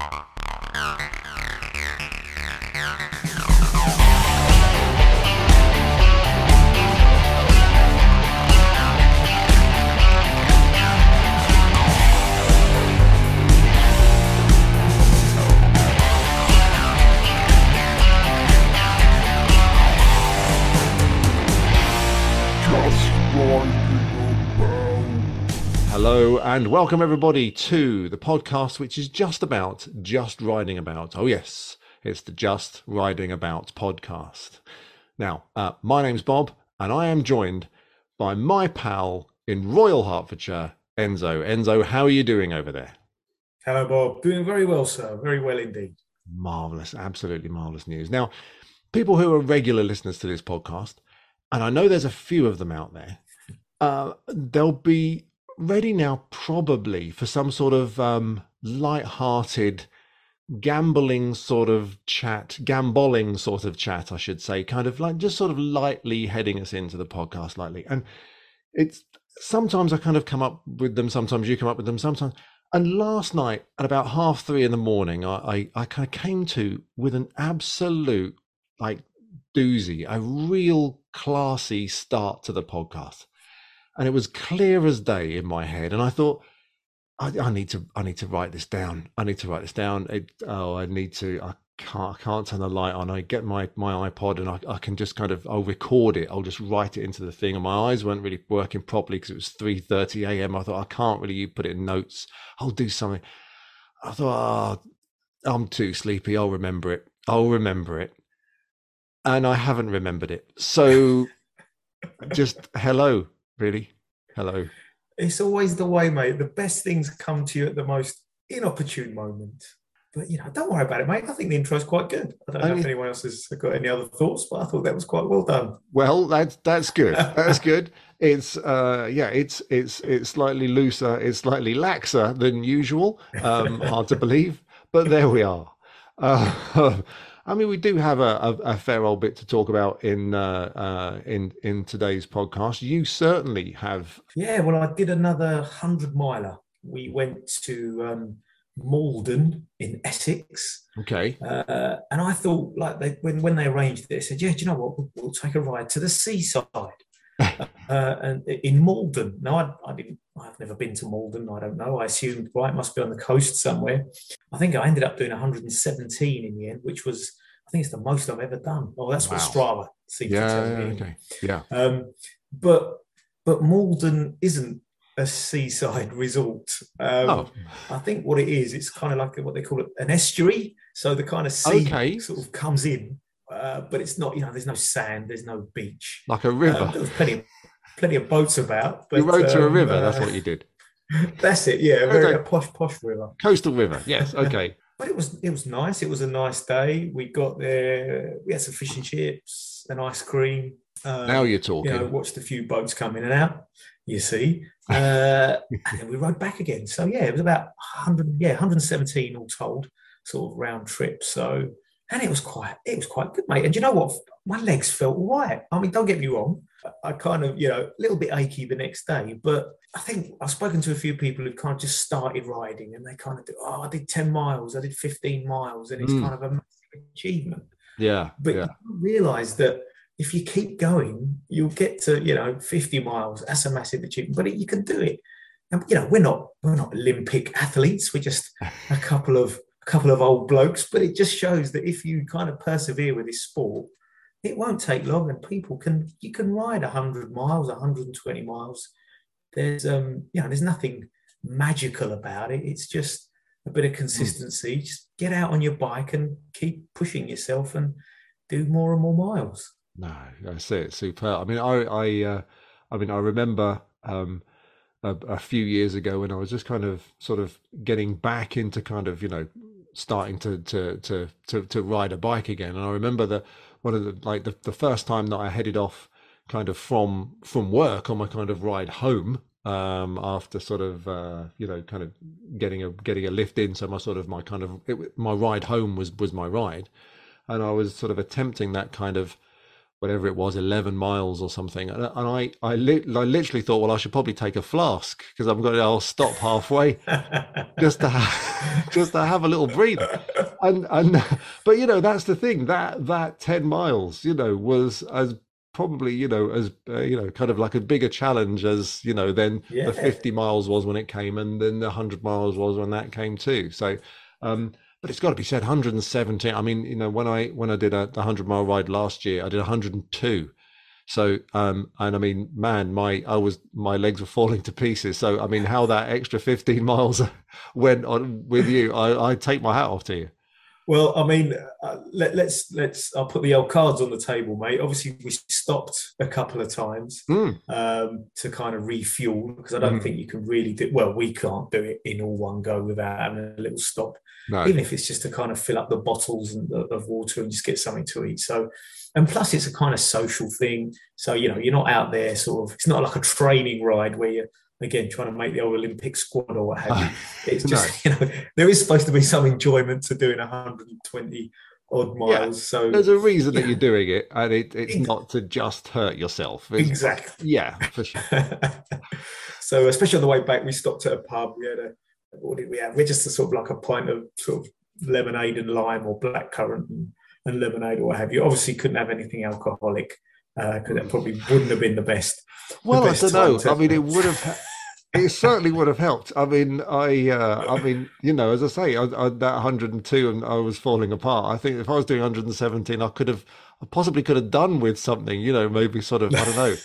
Hello and welcome everybody to the podcast, which is just about just riding about. Oh, yes, it's the Just Riding About podcast. Now, uh, my name's Bob, and I am joined by my pal in Royal Hertfordshire, Enzo. Enzo, how are you doing over there? Hello, Bob. Doing very well, sir. Very well indeed. Marvelous, absolutely marvelous news. Now, people who are regular listeners to this podcast, and I know there's a few of them out there, uh, they'll be ready now probably for some sort of um, light-hearted gambling sort of chat gambolling sort of chat i should say kind of like just sort of lightly heading us into the podcast lightly. And it's sometimes i kind of come up with them sometimes you come up with them sometimes and last night at about half three in the morning i i, I kind of came to with an absolute like doozy a real classy start to the podcast and it was clear as day in my head. And I thought, I, I, need to, I need to write this down. I need to write this down. It, oh, I need to. I can't, I can't turn the light on. I get my my iPod and I, I can just kind of, I'll record it. I'll just write it into the thing. And my eyes weren't really working properly because it was three thirty a.m. I thought I can't really put it in notes. I'll do something. I thought, oh, I'm too sleepy. I'll remember it. I'll remember it. And I haven't remembered it. So just hello really. Hello. It's always the way, mate. The best things come to you at the most inopportune moment. But you know, don't worry about it, mate. I think the intro is quite good. I don't know if anyone else has got any other thoughts, but I thought that was quite well done. Well, that's that's good. That's good. It's uh yeah, it's it's it's slightly looser, it's slightly laxer than usual. Um, hard to believe, but there we are. Uh, I mean, we do have a, a, a, fair old bit to talk about in uh, uh, in in today's podcast. You certainly have. Yeah, well, I did another hundred miler. We went to um, Maldon in Essex. Okay. Uh, and I thought, like, they, when when they arranged it, they said, "Yeah, do you know what? We'll, we'll take a ride to the seaside." uh, and in Maldon. Now, I, I, didn't. I've never been to Maldon. I don't know. I assumed right must be on the coast somewhere. I think I ended up doing 117 in the end, which was I think it's the most I've ever done. Oh, that's wow. what Strava seems yeah, to tell me. Okay. Yeah. Um, but but Maldon isn't a seaside resort. Um, oh. I think what it is, it's kind of like what they call it an estuary. So the kind of sea okay. sort of comes in, uh, but it's not. You know, there's no sand, there's no beach. Like a river. Uh, there's plenty, of, plenty of boats about. But, you rode to a river. Uh, that's what you did. That's it. Yeah, very okay. a posh, posh river. Coastal river. Yes. Okay but it was it was nice. It was a nice day. We got there. We had some fish and chips and ice cream. Um, now you're talking. You know, watched a few boats come in and out. You see, uh, and then we rode back again. So yeah, it was about 100, yeah, 117 all told, sort of round trip. So and it was quite it was quite good, mate. And you know what? My legs felt right. I mean, don't get me wrong. I kind of, you know, a little bit achy the next day. But I think I've spoken to a few people who've kind of just started riding and they kind of do, oh, I did 10 miles, I did 15 miles, and it's mm. kind of a massive achievement. Yeah. But yeah. you realize that if you keep going, you'll get to, you know, 50 miles. That's a massive achievement, but you can do it. And, you know, we're not, we're not Olympic athletes. We're just a couple of, a couple of old blokes, but it just shows that if you kind of persevere with this sport, it won't take long and people can you can ride 100 miles 120 miles. There's um you know there's nothing magical about it. It's just a bit of consistency. Mm. just get out on your bike and keep pushing yourself and do more and more miles. No I that's it. Super. I mean i i uh, i mean i remember um a, a few years ago when i was just kind of sort of getting back into kind of you know starting to to to to, to ride a bike again. And i remember that one of the like the, the first time that I headed off kind of from from work on my kind of ride home um, after sort of uh, you know kind of getting a getting a lift in so my sort of my kind of it, my ride home was was my ride. And I was sort of attempting that kind of whatever it was, 11 miles or something. And, and I, I, li- I literally thought, well, I should probably take a flask because I'm going to, I'll stop halfway just to have, just to have a little breather. And, and, but you know, that's the thing that, that 10 miles, you know, was as probably, you know, as, uh, you know, kind of like a bigger challenge as, you know, then Yeah. the 50 miles was when it came and then the 100 miles was when that came too. So, um, but it's got to be said 117 i mean you know when i when i did a the 100 mile ride last year i did 102 so um and i mean man my i was my legs were falling to pieces. So i mean how that extra 15 miles went on with you i i take my hat off to you Well, I mean, uh, let, let's let's. I'll put the old cards on the table, mate. Obviously, we stopped a couple of times Mm, um, to kind of refuel because I don't Mm. think you can really do. Well, we can't do it in all one go without having a little stop, no even if it's just to kind of fill up the bottles and, of water and just get something to eat. So, and plus, it's a kind of social thing. So you know, you're not out there sort of. It's not like a training ride where you're again trying to make the old Olympic squad or what have you. It's just you know there is supposed to be some enjoyment to doing 120 odd Yeah, miles. so there's a reason that you're doing it and it, it's Ex- not to just hurt yourself It's- exactly. yeah for sure so especially on the way back, we stopped at a pub. We had a what did we have? We just a sort of like a pint of sort of lemonade and lime or blackcurrant and, and lemonade or what have you. Obviously, couldn't have anything alcoholic uh, because that probably wouldn't have been the best. Well, I best don't know. to- I mean, it would have. It certainly would have helped. I mean, I, uh, I mean, you know, as I say, I, I, that 102, and I was falling apart. I think if I was doing 117, I could have, I possibly could have done with something. You know, maybe sort of, I don't know,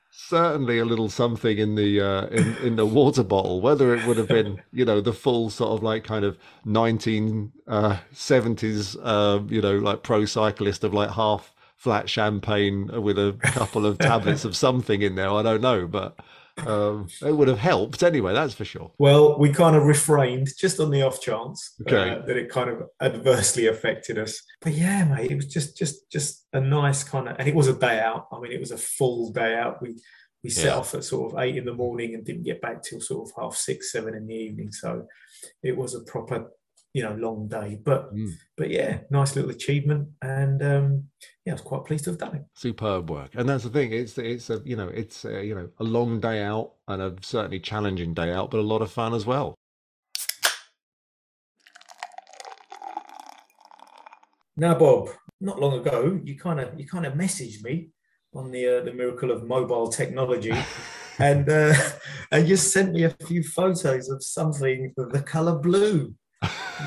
certainly a little something in the uh, in in the water bottle. Whether it would have been, you know, the full sort of like kind of 1970s, uh, you know, like pro cyclist of like half flat champagne with a couple of tablets of something in there. I don't know, but um, it would have helped anyway. That's for sure. Well, we kind of refrained just on the off chance Okay. uh, that it kind of adversely affected us. But yeah, mate, it was just just just a nice kind of, and it was a day out. I mean, it was a full day out. We we set Yeah. off at sort of eight in the morning and didn't get back till sort of half six, seven in the evening. So it was a proper, you know, long day. But Mm. but yeah, nice little achievement, and um, yeah, I was quite pleased to have done it. Superb work, and that's the thing. It's it's a you know it's a, you know a long day out and a certainly challenging day out, but a lot of fun as well. Now, Bob, not long ago, you kind of you kind of messaged me on the uh, the miracle of mobile technology, and uh, and you sent me a few photos of something the color blue.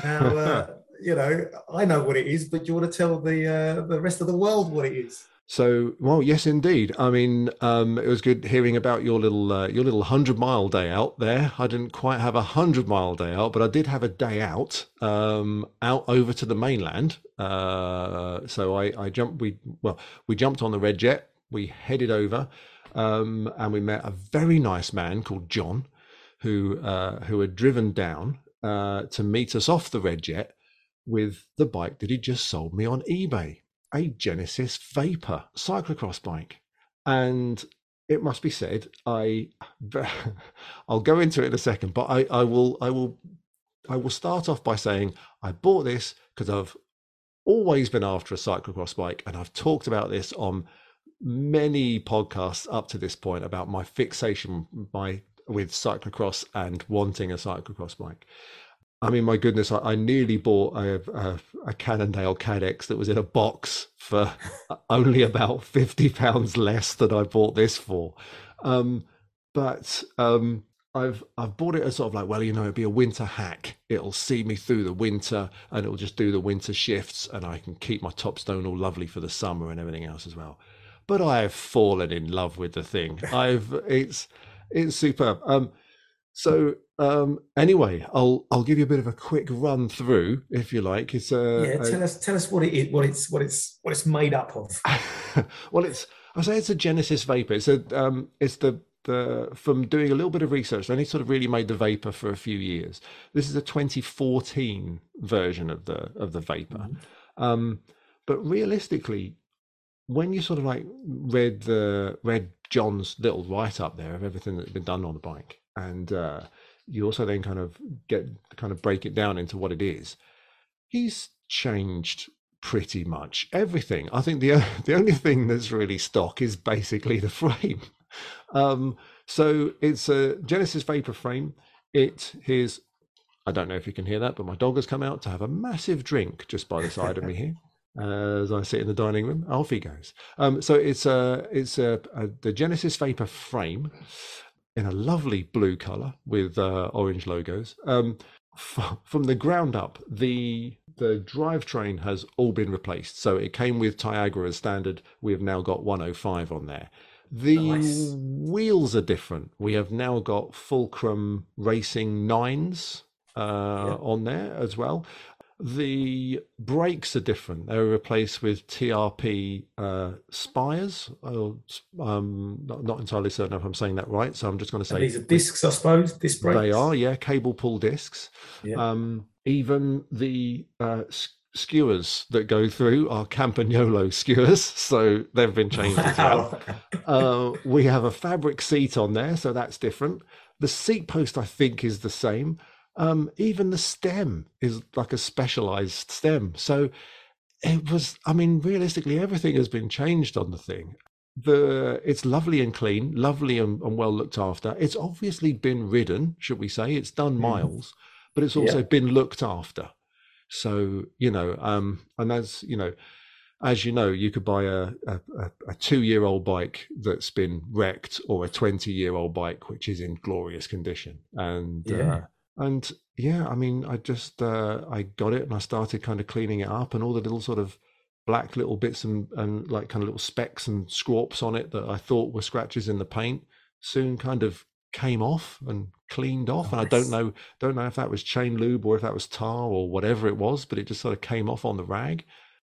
Now, uh, you know, I know what it is, but you want to tell the uh, the rest of the world what it is? So, well, yes, indeed. I mean, um, it was good hearing about your little uh, your little hundred mile day out there. I didn't quite have a hundred mile day out, but I did have a day out um, out over to the mainland. Uh, so I, I jumped. We well, we jumped on the Red Jet. We headed over, um, and we met a very nice man called John, who uh, who had driven down uh, to meet us off the Red Jet with the bike that he just sold me on eBay a Genesis Vapour cyclocross bike. And it must be said, I I'll go into it in a second, but I, I will I will I will start off by saying I bought this because I've always been after a cyclocross bike, and I've talked about this on many podcasts up to this point about my fixation by with cyclocross and wanting a cyclocross bike. I mean, my goodness, I, I nearly bought a, a, a Cannondale CAADX that was in a box for only about fifty pounds less than I bought this for. Um, but um, I've I've bought it as sort of like, well, you know, it'll be a winter hack. It'll see me through the winter, and it'll just do the winter shifts, and I can keep my Topstone all lovely for the summer and everything else as well. But I have fallen in love with the thing. I've it's it's superb. Um, so um, anyway, I'll I'll give you a bit of a quick run through, if you like. It's a, yeah, a- tell us tell us what it is, what it's what it's what it's made up of. well, it's I say it's a Genesis Vapour. It's a um, it's the the from doing a little bit of research. They only sort of really made the Vapour for a few years. This is a 2014 version of the of the Vapour. Um, but realistically, when you sort of like read the read John's little write up there of everything that's been done on the bike, and uh, you also then kind of get kind of break it down into what it is. He's changed pretty much everything. I think the the only thing that's really stock is basically the frame. Um, so it's a Genesis Vapour frame. It is. I don't know if you can hear that, but my dog has come out to have a massive drink just by the side of me here as I sit in the dining room. Off he goes. Um, so it's a it's a, a, the Genesis Vapour frame in a lovely blue color with uh, orange logos. Um, f- from the ground up, the the drivetrain has all been replaced. So it came with Tiagra as standard. We have now got 105 on there. The Nice. wheels are different. We have now got Fulcrum Racing nines uh, Yeah. on there as well. The brakes are different. They were replaced with TRP uh, Spyres. S- um, not, not entirely certain if I'm saying that right, so I'm just going to And say these are discs, I suppose. Disc brakes. they are, yeah, cable pull discs. Yeah. Um, even the uh, skewers that go through are Campagnolo skewers, so they've been changed as well. Uh, we have a fabric seat on there, so that's different. The seat post, I think, is the same. Um, even the stem is like a Specialized stem. So it was, I mean, realistically, everything has been changed on the thing. The it's lovely and clean, lovely and, and well looked after. It's obviously been ridden, should we say? It's done Mhm. miles, but it's Yeah. also been looked after. So you know, um, and as you know, as you know, you could buy a a, a, two year old bike that's been wrecked, or a twenty year old bike which is in glorious condition. And Yeah. uh, and yeah, I mean, I just uh, I got it and I started kind of cleaning it up, and all the little sort of black little bits and and like kind of little specks and squarps on it that I thought were scratches in the paint soon kind of came off and cleaned off. And I don't know don't know if that was chain lube or if that was tar or whatever it was, but it just sort of came off on the rag.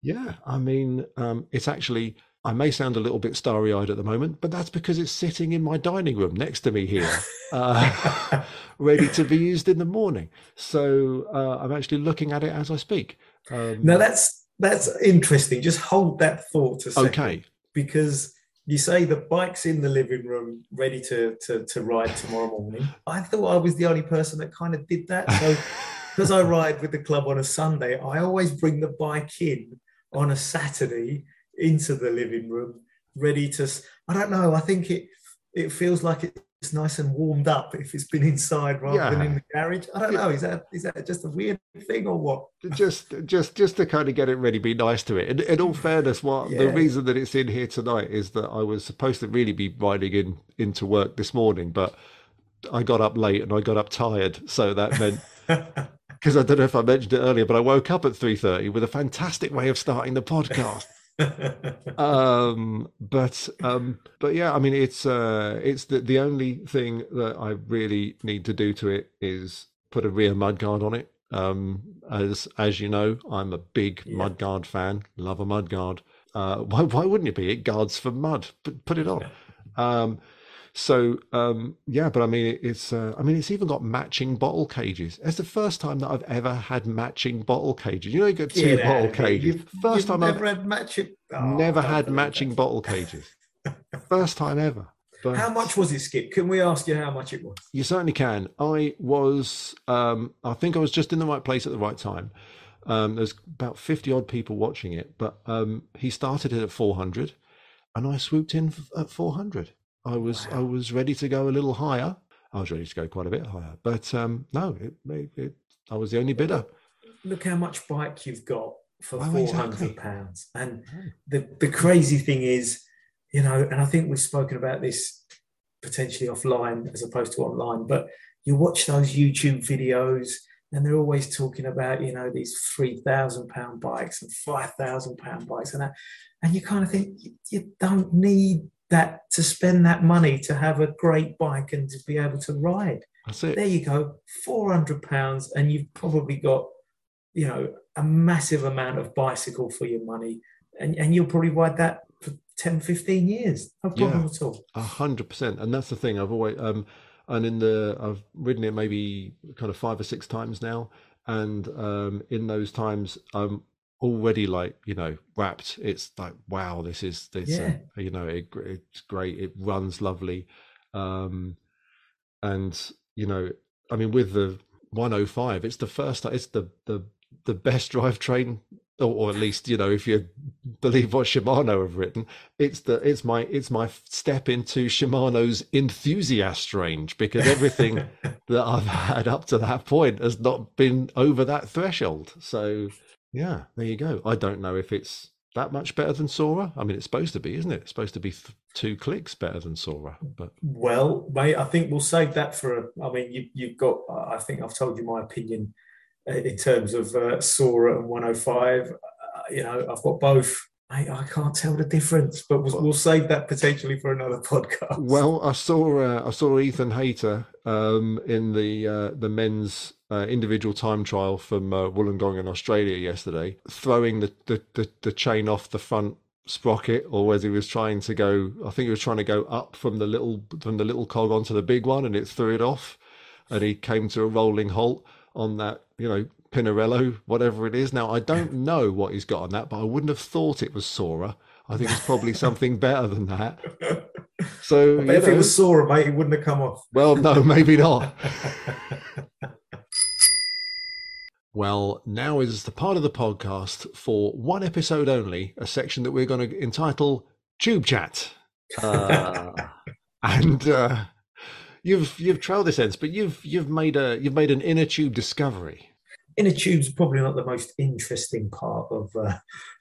Yeah, I mean, um, it's actually. I may sound a little bit starry-eyed at the moment, but that's because it's sitting in my dining room next to me here, uh, ready to be used in the morning. So uh, I'm actually looking at it as I speak. Um, now that's that's interesting. Just hold that thought a second. okay. because you say the bike's in the living room ready to, to, to ride tomorrow morning. I thought I was the only person that kind of did that. So because I ride with the club on a Sunday, I always bring the bike in on a Saturday into the living room, ready to. I don't know. I think it it feels like it's nice and warmed up if it's been inside rather than in the garage. I don't know. Is that is that just a weird thing or what? just just just to kind of get it ready be nice to it and in all fairness what the reason that it's in here tonight is that i was supposed to really be riding in into work this morning but i got up late and i got up tired so that meant because i don't know if i mentioned it earlier but i woke up at 3.30 with a fantastic way of starting the podcast um but um but yeah i mean it's uh it's the the only thing that i really need to do to it is put a rear mudguard on it. Um as as you know i'm a big Yeah. mudguard fan love a mudguard uh why, why wouldn't it be? It guards for mud. Put, put it on. Um so um yeah but i mean it's uh, i mean it's even got matching bottle cages it's the first time that i've ever had matching bottle cages you know you get two out bottle cages You've- first you've time i've never had matching. Oh, never had matching that. bottle cages. First time ever. But How much was it, Skip? Can we ask you how much it was? You certainly can. I was, um, I think I was just in the right place at the right time. Um, there's about 50 odd people watching it, but um, he started it at 400 and I swooped in f- at 400. I was, I was ready to go a little higher. I was ready to go quite a bit higher, but um, no, it, it, it, I was the only bidder. Look how much bike you've got for oh, four hundred exactly. pounds. And the the crazy thing is, you know, and I think we've spoken about this potentially offline as opposed to online, but you watch those YouTube videos and they're always talking about, you know, these three thousand pound bikes and five thousand pound bikes and that, and you kind of think you, you don't need that to spend that money to have a great bike and to be able to ride. That's it. there you go 400 pounds and you've probably got you know a massive amount of bicycle for your money and, and you'll probably ride that for 10 15 years no problem Yeah. at all A hundred percent, and that's the thing. I've always um, and in the I've ridden it maybe kind of five or six times now, and um, in those times I'm already like you know rapt. It's like wow, this is this. Yeah. Uh, you know, it, it's great. It runs lovely, um, and you know, I mean, with the 105, it's the first. It's the the the best drivetrain or, or at least you know if you believe what Shimano have written, it's the it's my it's my step into Shimano's enthusiast range because everything that I've had up to that point has not been over that threshold. So yeah, there you go. I don't know if it's that much better than Sora. I mean, it's supposed to be, isn't it? It's supposed to be th- two clicks better than Sora. But well, mate, I think we'll save that for. A, I mean, you, you've got. I think I've told you my opinion uh, in terms of uh, Sora and 105 you know, I've got both. I, I can't tell the difference, but we'll, we'll, save that potentially for another podcast. Well, I saw uh, I saw Ethan Hayter um, in the uh, the men's uh, individual time trial from uh, Wollongong in Australia yesterday, throwing the, the, the, the chain off the front sprocket, or as he was trying to go, I think he was trying to go up from the little from the little cog onto the big one, and it threw it off, and he came to a rolling halt on that, you know, Pinarello, whatever it is. Now, I don't know what he's got on that, but I wouldn't have thought it was Sora. I think it's probably something better than that. So, if know, it was Sora, mate, it wouldn't have come off. Well, no, maybe not. well, now is the part of the podcast for one episode only, a section that we're going to entitle Tube Chat. Uh, and uh, you've you've trailed this sense, but you've you've made a you've made an inner tube discovery inner tube's probably not the most interesting part of uh,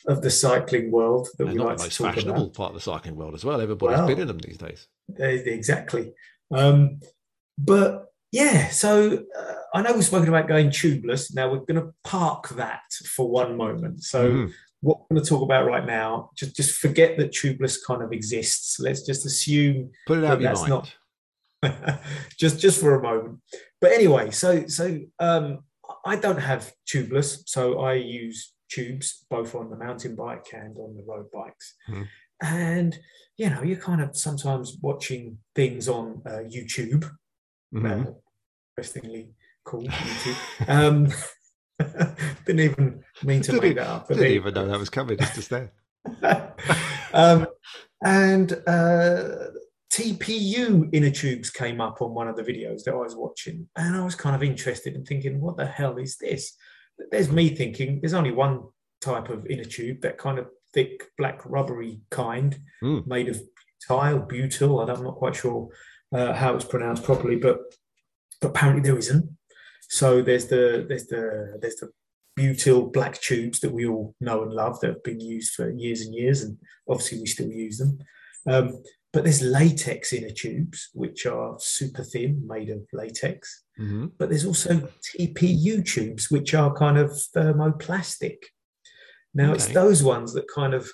of the cycling world that and we like the most talk fashionable about. part of the cycling world as well. Everybody's well, been in them these days. Exactly. Um, but yeah, so uh, I know we've spoken about going tubeless. Now we're going to park that for one moment. So. Mm. What we're going to talk about right now, just just forget that tubeless kind of exists. Let's just assume put it out that that's mind. not just just for a moment. But anyway, so so um, I don't have tubeless, so I use tubes both on the mountain bike and on the road bikes. Mm. And you know, you're kind of sometimes watching things on uh, YouTube. Mm-hmm. Uh, interestingly called YouTube. um, didn't even mean to didn't make that up. Didn't even know that was coming. It's just there. um, and uh, TPU inner tubes came up on one of the videos that I was watching, and I was kind of interested in thinking, what the hell is this? There's me thinking there's only one type of inner tube, that kind of thick, black, rubbery kind, mm. made of tile, butyl. I'm not quite sure uh, how it's pronounced properly, but, but apparently there isn't. So there's the there's the there's the butyl black tubes that we all know and love that have been used for years and years, and obviously we still use them. Um, but there's latex inner tubes, which are super thin, made of latex. Mm-hmm. But there's also TPU tubes, which are kind of thermoplastic. Now, okay. it's those ones that kind of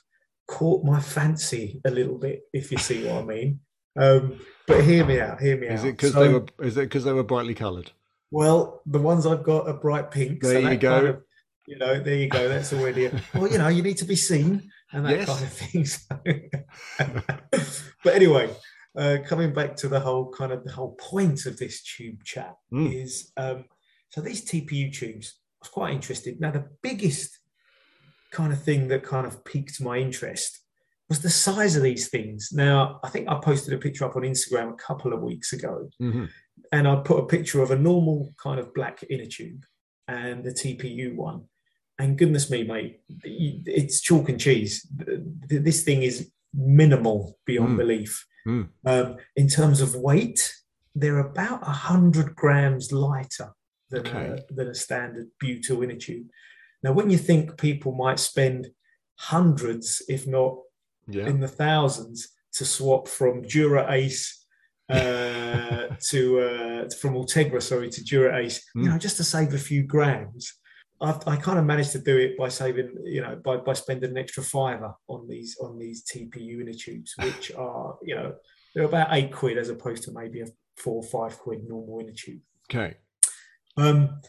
caught my fancy a little bit, if you see what I mean. Um, but hear me out. Hear me is out. It cause so, they were, is it because they were brightly coloured? Well, the ones I've got are bright pink. There so you go. Kind of, you know, there you go. That's already. A, well, you know, you need to be seen and that yes. kind of thing. but anyway, uh, coming back to the whole kind of the whole point of this tube chat mm. is um, so these TPU tubes. I was quite interested. Now, the biggest kind of thing that kind of piqued my interest was the size of these things. Now, I think I posted a picture up on Instagram a couple of weeks ago, mm-hmm. and I put a picture of a normal kind of black inner tube and the TPU one. And goodness me, mate, it's chalk and cheese. This thing is minimal beyond mm. belief. Mm. Um, in terms of weight, they're about 100 grams lighter than, okay. a, than a standard butyl inner tube. Now, when you think people might spend hundreds, if not yeah. in the thousands, to swap from Dura Ace uh, to uh, from Ultegra, sorry, to Dura Ace, mm. you know, just to save a few grams, I've, i kind of managed to do it by saving, you know, by, by spending an extra fiver on these on these TPU inner tubes, which are, you know, they're about eight quid as opposed to maybe a four or five quid normal inner tube. Okay. Um,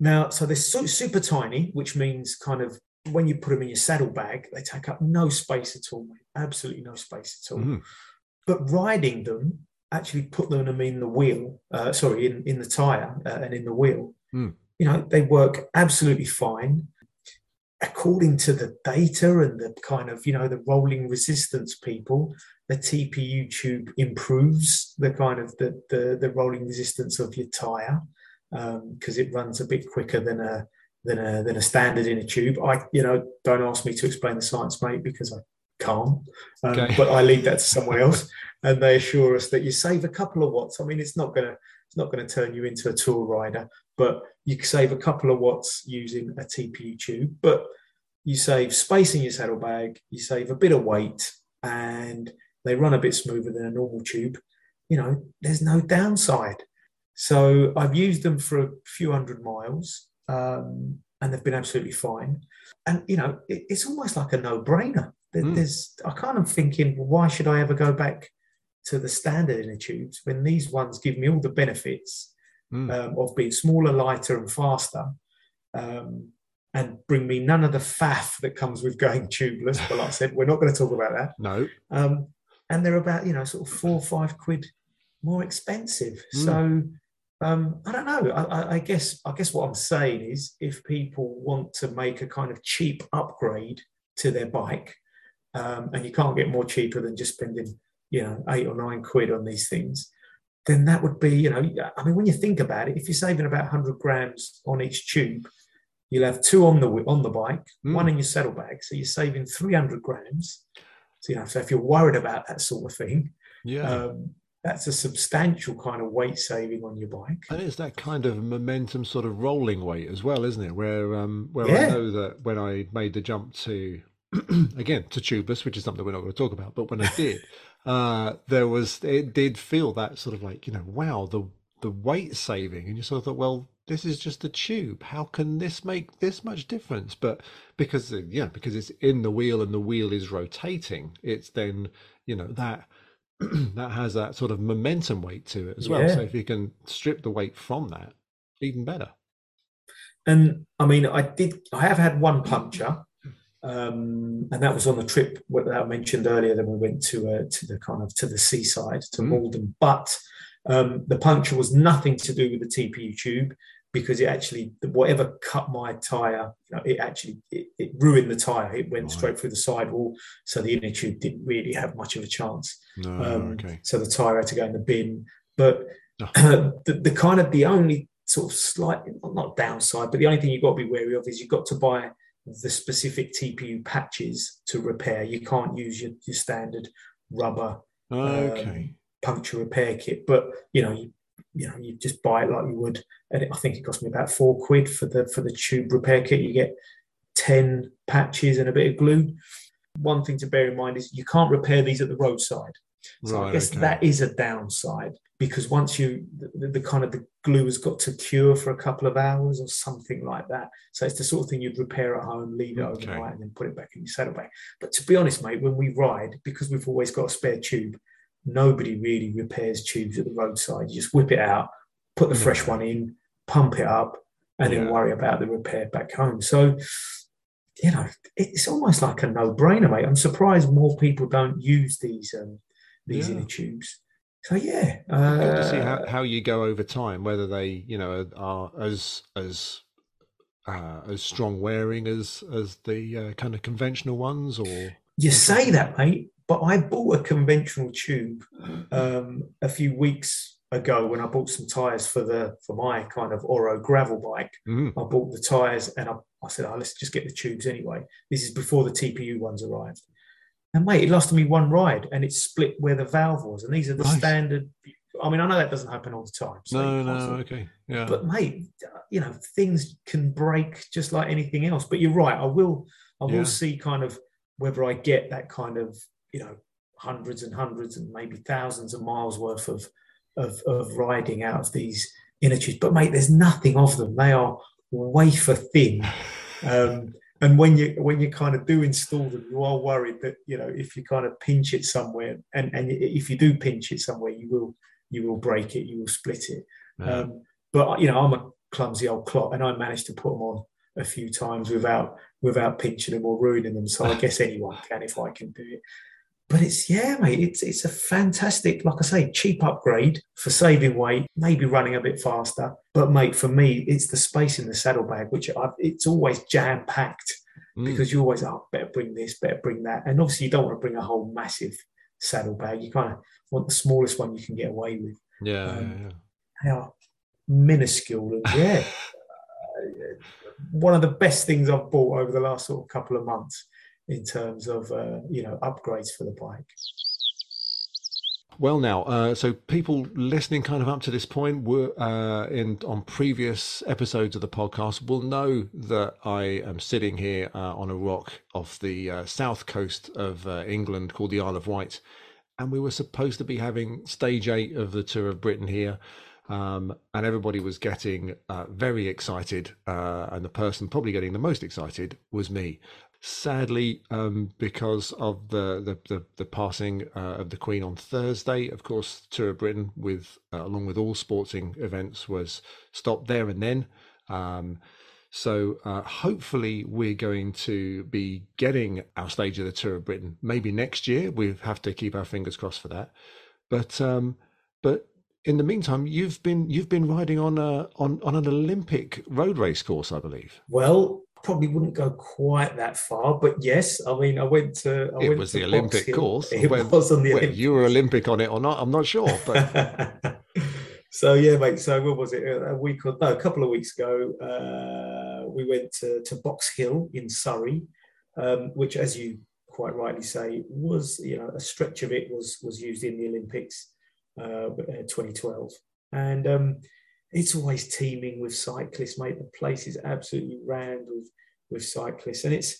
now, so they're so, super tiny, which means kind of when you put them in your saddlebag, they take up no space at all, absolutely no space at all. Mm. But riding them actually put them in the wheel, uh, sorry, in, in the tire uh, and in the wheel. Mm you know, they work absolutely fine. According to the data and the kind of, you know, the rolling resistance people, the TPU tube improves the kind of the, the, the rolling resistance of your tire because um, it runs a bit quicker than a than a than a standard inner tube. I you know don't ask me to explain the science, mate, because I can't. Um, okay. But I leave that to someone else, and they assure us that you save a couple of watts. I mean, it's not gonna it's not going to turn you into a tour rider, but you save a couple of watts using a TPU tube. But you save space in your saddlebag, you save a bit of weight, and they run a bit smoother than a normal tube. You know, there's no downside. So I've used them for a few hundred miles, um, and they've been absolutely fine. And you know, it, it's almost like a no-brainer. There, mm. There's, I kind of thinking, why should I ever go back to the standard inner tubes when these ones give me all the benefits mm. um, of being smaller, lighter, and faster, um, and bring me none of the faff that comes with going tubeless. But like I said, we're not going to talk about that. No. Um, and they're about you know sort of four or five quid more expensive. Mm. So um, I don't know. I, I, guess I guess what I'm saying is, if people want to make a kind of cheap upgrade to their bike, um, and you can't get more cheaper than just spending you know eight or nine quid on these things, then that would be you know. I mean, when you think about it, if you're saving about 100 grams on each tube, you'll have two on the on the bike, mm. one in your saddlebag, so you're saving 300 grams. So you know, so if you're worried about that sort of thing, yeah. Um, that's a substantial kind of weight saving on your bike. And it's that kind of momentum sort of rolling weight as well, isn't it? Where um, where yeah. I know that when I made the jump to again to tubeless, which is something we're not going to talk about, but when I did, uh, there was it did feel that sort of like you know wow the the weight saving, and you sort of thought, well, this is just a tube. How can this make this much difference? But because yeah, because it's in the wheel and the wheel is rotating, it's then you know that that has that sort of momentum weight to it as well. Yeah. So if you can strip the weight from that, even better. And I mean, I did. I have had one puncture, um, and that was on the trip that I mentioned earlier. Then we went to uh, to the kind of to the seaside to mm. Maldon, but um, the puncture was nothing to do with the TPU tube because it actually whatever cut my tire you know, it actually it, it, ruined the tire it went right. straight through the sidewall so the inner tube didn't really have much of a chance no, um, okay. so the tire had to go in the bin but oh. the, the kind of the only sort of slight not downside but the only thing you've got to be wary of is you've got to buy the specific tpu patches to repair. You can't use your, your standard rubber okay. um, puncture repair kit but you know you you know you just buy it like you would and it, i think it cost me about four quid for the for the tube repair kit. You get 10 patches and a bit of glue. One thing to bear in mind is you can't repair these at the roadside. So right, i guess okay. that is a downside because once you the, the, kind of the glue has got to cure for a couple of hours or something like that so it's the sort of thing you'd repair at home leave it okay. overnight and then put it back in your saddlebag but to be honest mate when we ride because we've always got a spare tube nobody really repairs tubes at the roadside. You just whip it out, put the fresh one in, pump it up, and yeah. then worry about the repair back home. So, you know, it's almost like a no-brainer, mate. I'm surprised more people don't use these um, these yeah. inner tubes. So yeah, uh, to see how, how you go over time, whether they, you know, are as as uh, as strong wearing as as the uh, kind of conventional ones, or you say that, mate. But I bought a conventional tube um, a few weeks ago when I bought some tires for the for my kind of Orro gravel bike. Mm. I bought the tires and I, I said, oh, let's just get the tubes anyway. This is before the TPU ones arrived. And mate, it lasted me one ride and it split where the valve was. And these are the nice. standard. I mean, I know that doesn't happen all the time. So no, no, okay, yeah. But mate, you know, things can break just like anything else. But you're right. I will, I will yeah. see kind of whether I get that kind of you know hundreds and hundreds and maybe thousands of miles worth of of, of riding out of these inner tubes. But mate, there's nothing of them. They are wafer thin. Um, and when you when you kind of do install them, you are worried that you know if you kind of pinch it somewhere, and and if you do pinch it somewhere, you will you will break it, you will split it. Yeah. Um, but you know, I'm a clumsy old clot, and I managed to put them on a few times without without pinching them or ruining them. So I guess anyone can if I can do it but it's yeah, mate. It's it's a fantastic, like I say, cheap upgrade for saving weight, maybe running a bit faster. But mate, for me, it's the space in the saddlebag, which I've, it's always jam packed mm. because you always oh, better bring this, better bring that, and obviously you don't want to bring a whole massive saddlebag. You kind of want the smallest one you can get away with. Yeah, um, yeah, yeah. They are minuscule, and yeah. one of the best things I've bought over the last sort of couple of months in terms of uh, you know upgrades for the bike. Well, now, uh, so people listening kind of up to this point were uh, in on previous episodes of the podcast will know that I am sitting here uh, on a rock off the uh, south coast of uh, England called the Isle of Wight, and we were supposed to be having stage eight of the Tour of Britain here. Um, and everybody was getting uh, very excited, and the person probably getting the most excited was me sadly, um, because of the the, the, the passing uh, of the Queen on Thursday, of course, Tour of Britain, with uh, along with all sporting events, was stopped there and then. Um, so uh, hopefully, we're going to be getting our stage of the Tour of Britain maybe next year. We have to keep our fingers crossed for that. But um, but in the meantime, you've been you've been riding on a on on an Olympic road race course, I believe. Well, probably wouldn't go quite that far, but yes, I mean, I went to. I it went was to the Olympic course. It was on the Olympic. You were Olympic on it or not? I'm not sure, but. so yeah, mate. So what was it? A week or no, a couple of weeks ago, uh, we went to, to Box Hill in Surrey, um, which, as you quite rightly say, was you know a stretch of it was was used in the Olympics, uh, 2012, and um, it's always teeming with cyclists, mate. The place is absolutely rammed with with cyclists, and it's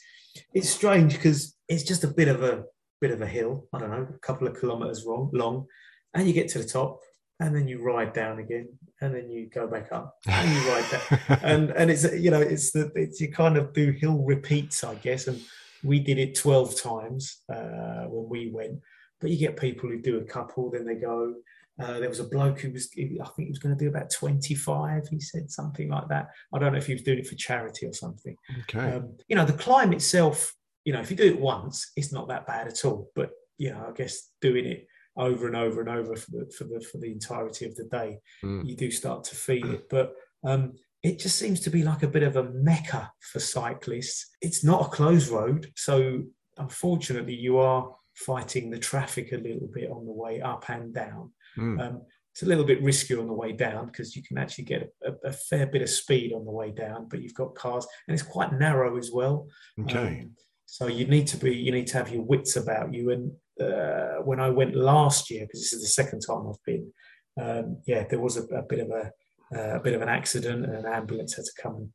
it's strange because it's just a bit of a bit of a hill. I don't know, a couple of kilometers long, long, and you get to the top, and then you ride down again, and then you go back up, and you ride down, and and it's you know it's the it's you kind of do hill repeats, I guess, and we did it twelve times uh, when we went. But you get people who do a couple, then they go, uh, there was a bloke who was, I think he was going to do about 25. He said something like that. I don't know if he was doing it for charity or something. Okay. Um, you know, the climb itself, you know, if you do it once, it's not that bad at all. But, you know, I guess doing it over and over and over for the, for the, for the entirety of the day, mm. you do start to feel it. But um, it just seems to be like a bit of a mecca for cyclists. It's not a closed road. So unfortunately, you are fighting the traffic a little bit on the way up and down. Mm. Um, it's a little bit riskier on the way down because you can actually get a, a, fair bit of speed on the way down, but you've got cars and it's quite narrow as well. Okay. Um, so you need to be, you need to have your wits about you. And uh, when I went last year, because this is the second time I've been, um, yeah, there was a, a bit of a, uh, a bit of an accident, and an ambulance had to come and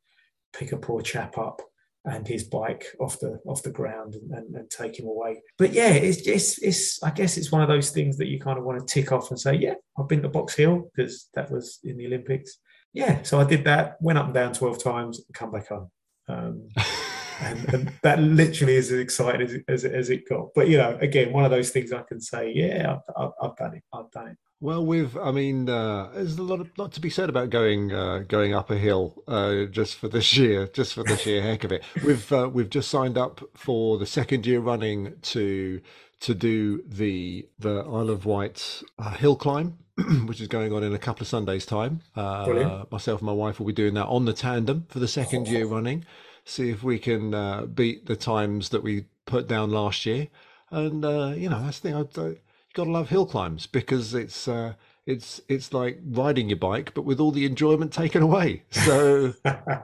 pick a poor chap up and his bike off the off the ground and, and, and, take him away. But yeah, it's it's it's I guess it's one of those things that you kind of want to tick off and say, yeah, I've been to Box Hill because that was in the Olympics. Yeah, so I did that, went up and down twelve times, and come back home. Um, and, and, that literally is as exciting as, as, as, it got. But you know, again, one of those things I can say, yeah, I've, I've, I've done it. I've done it. Well, with I mean, uh, there's a lot of lot to be said about going uh, going up a hill uh, just for the sheer just for the sheer heck of it. We've uh, we've just signed up for the second year running to to do the the Isle of Wight uh, hill climb, which is going on in a couple of Sundays' time. Uh, myself and my wife will be doing that on the tandem for the second year running. See if we can beat the times that we put down last year. And you know, that's the thing. I, got to love hill climbs because it's uh, it's it's like riding your bike, but with all the enjoyment taken away. So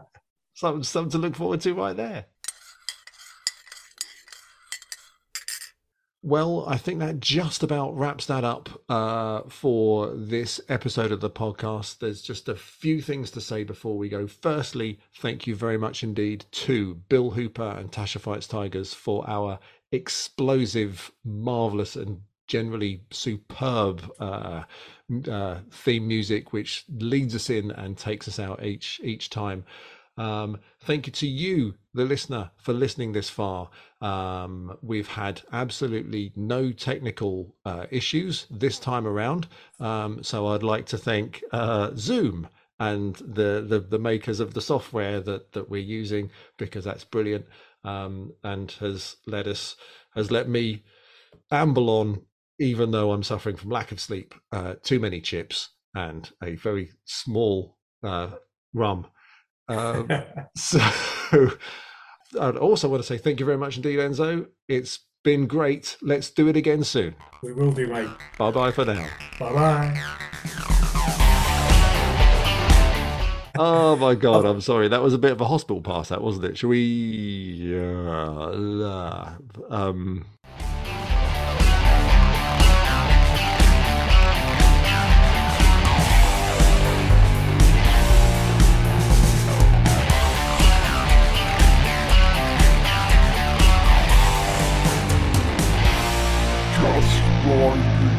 something something to look forward to right there. Well, I think that just about wraps that up uh, for this episode of the podcast. There's just a few things to say before we go. Firstly, thank you very much indeed to Bill Hooper and Tasha Fights Tigers for our explosive, marvelous, and generally superb uh, uh, theme music, which leads us in and takes us out each each time. Um, thank you to you, the listener, for listening this far. Um, we've had absolutely no technical uh, issues this time around, um, so I'd like to thank uh, Zoom and the, the, the makers of the software that that we're using because that's brilliant um, and has let us has let me amble on even though I'm suffering from lack of sleep, uh, too many chips, and a very small uh, rum. Um, so I'd also want to say thank you very much indeed, Enzo. It's been great. Let's do it again soon. We will do, mate. Bye bye for now. Bye bye. oh my god, I'm sorry. That was a bit of a hospital pass, that wasn't it? should we? Uh, um. Just like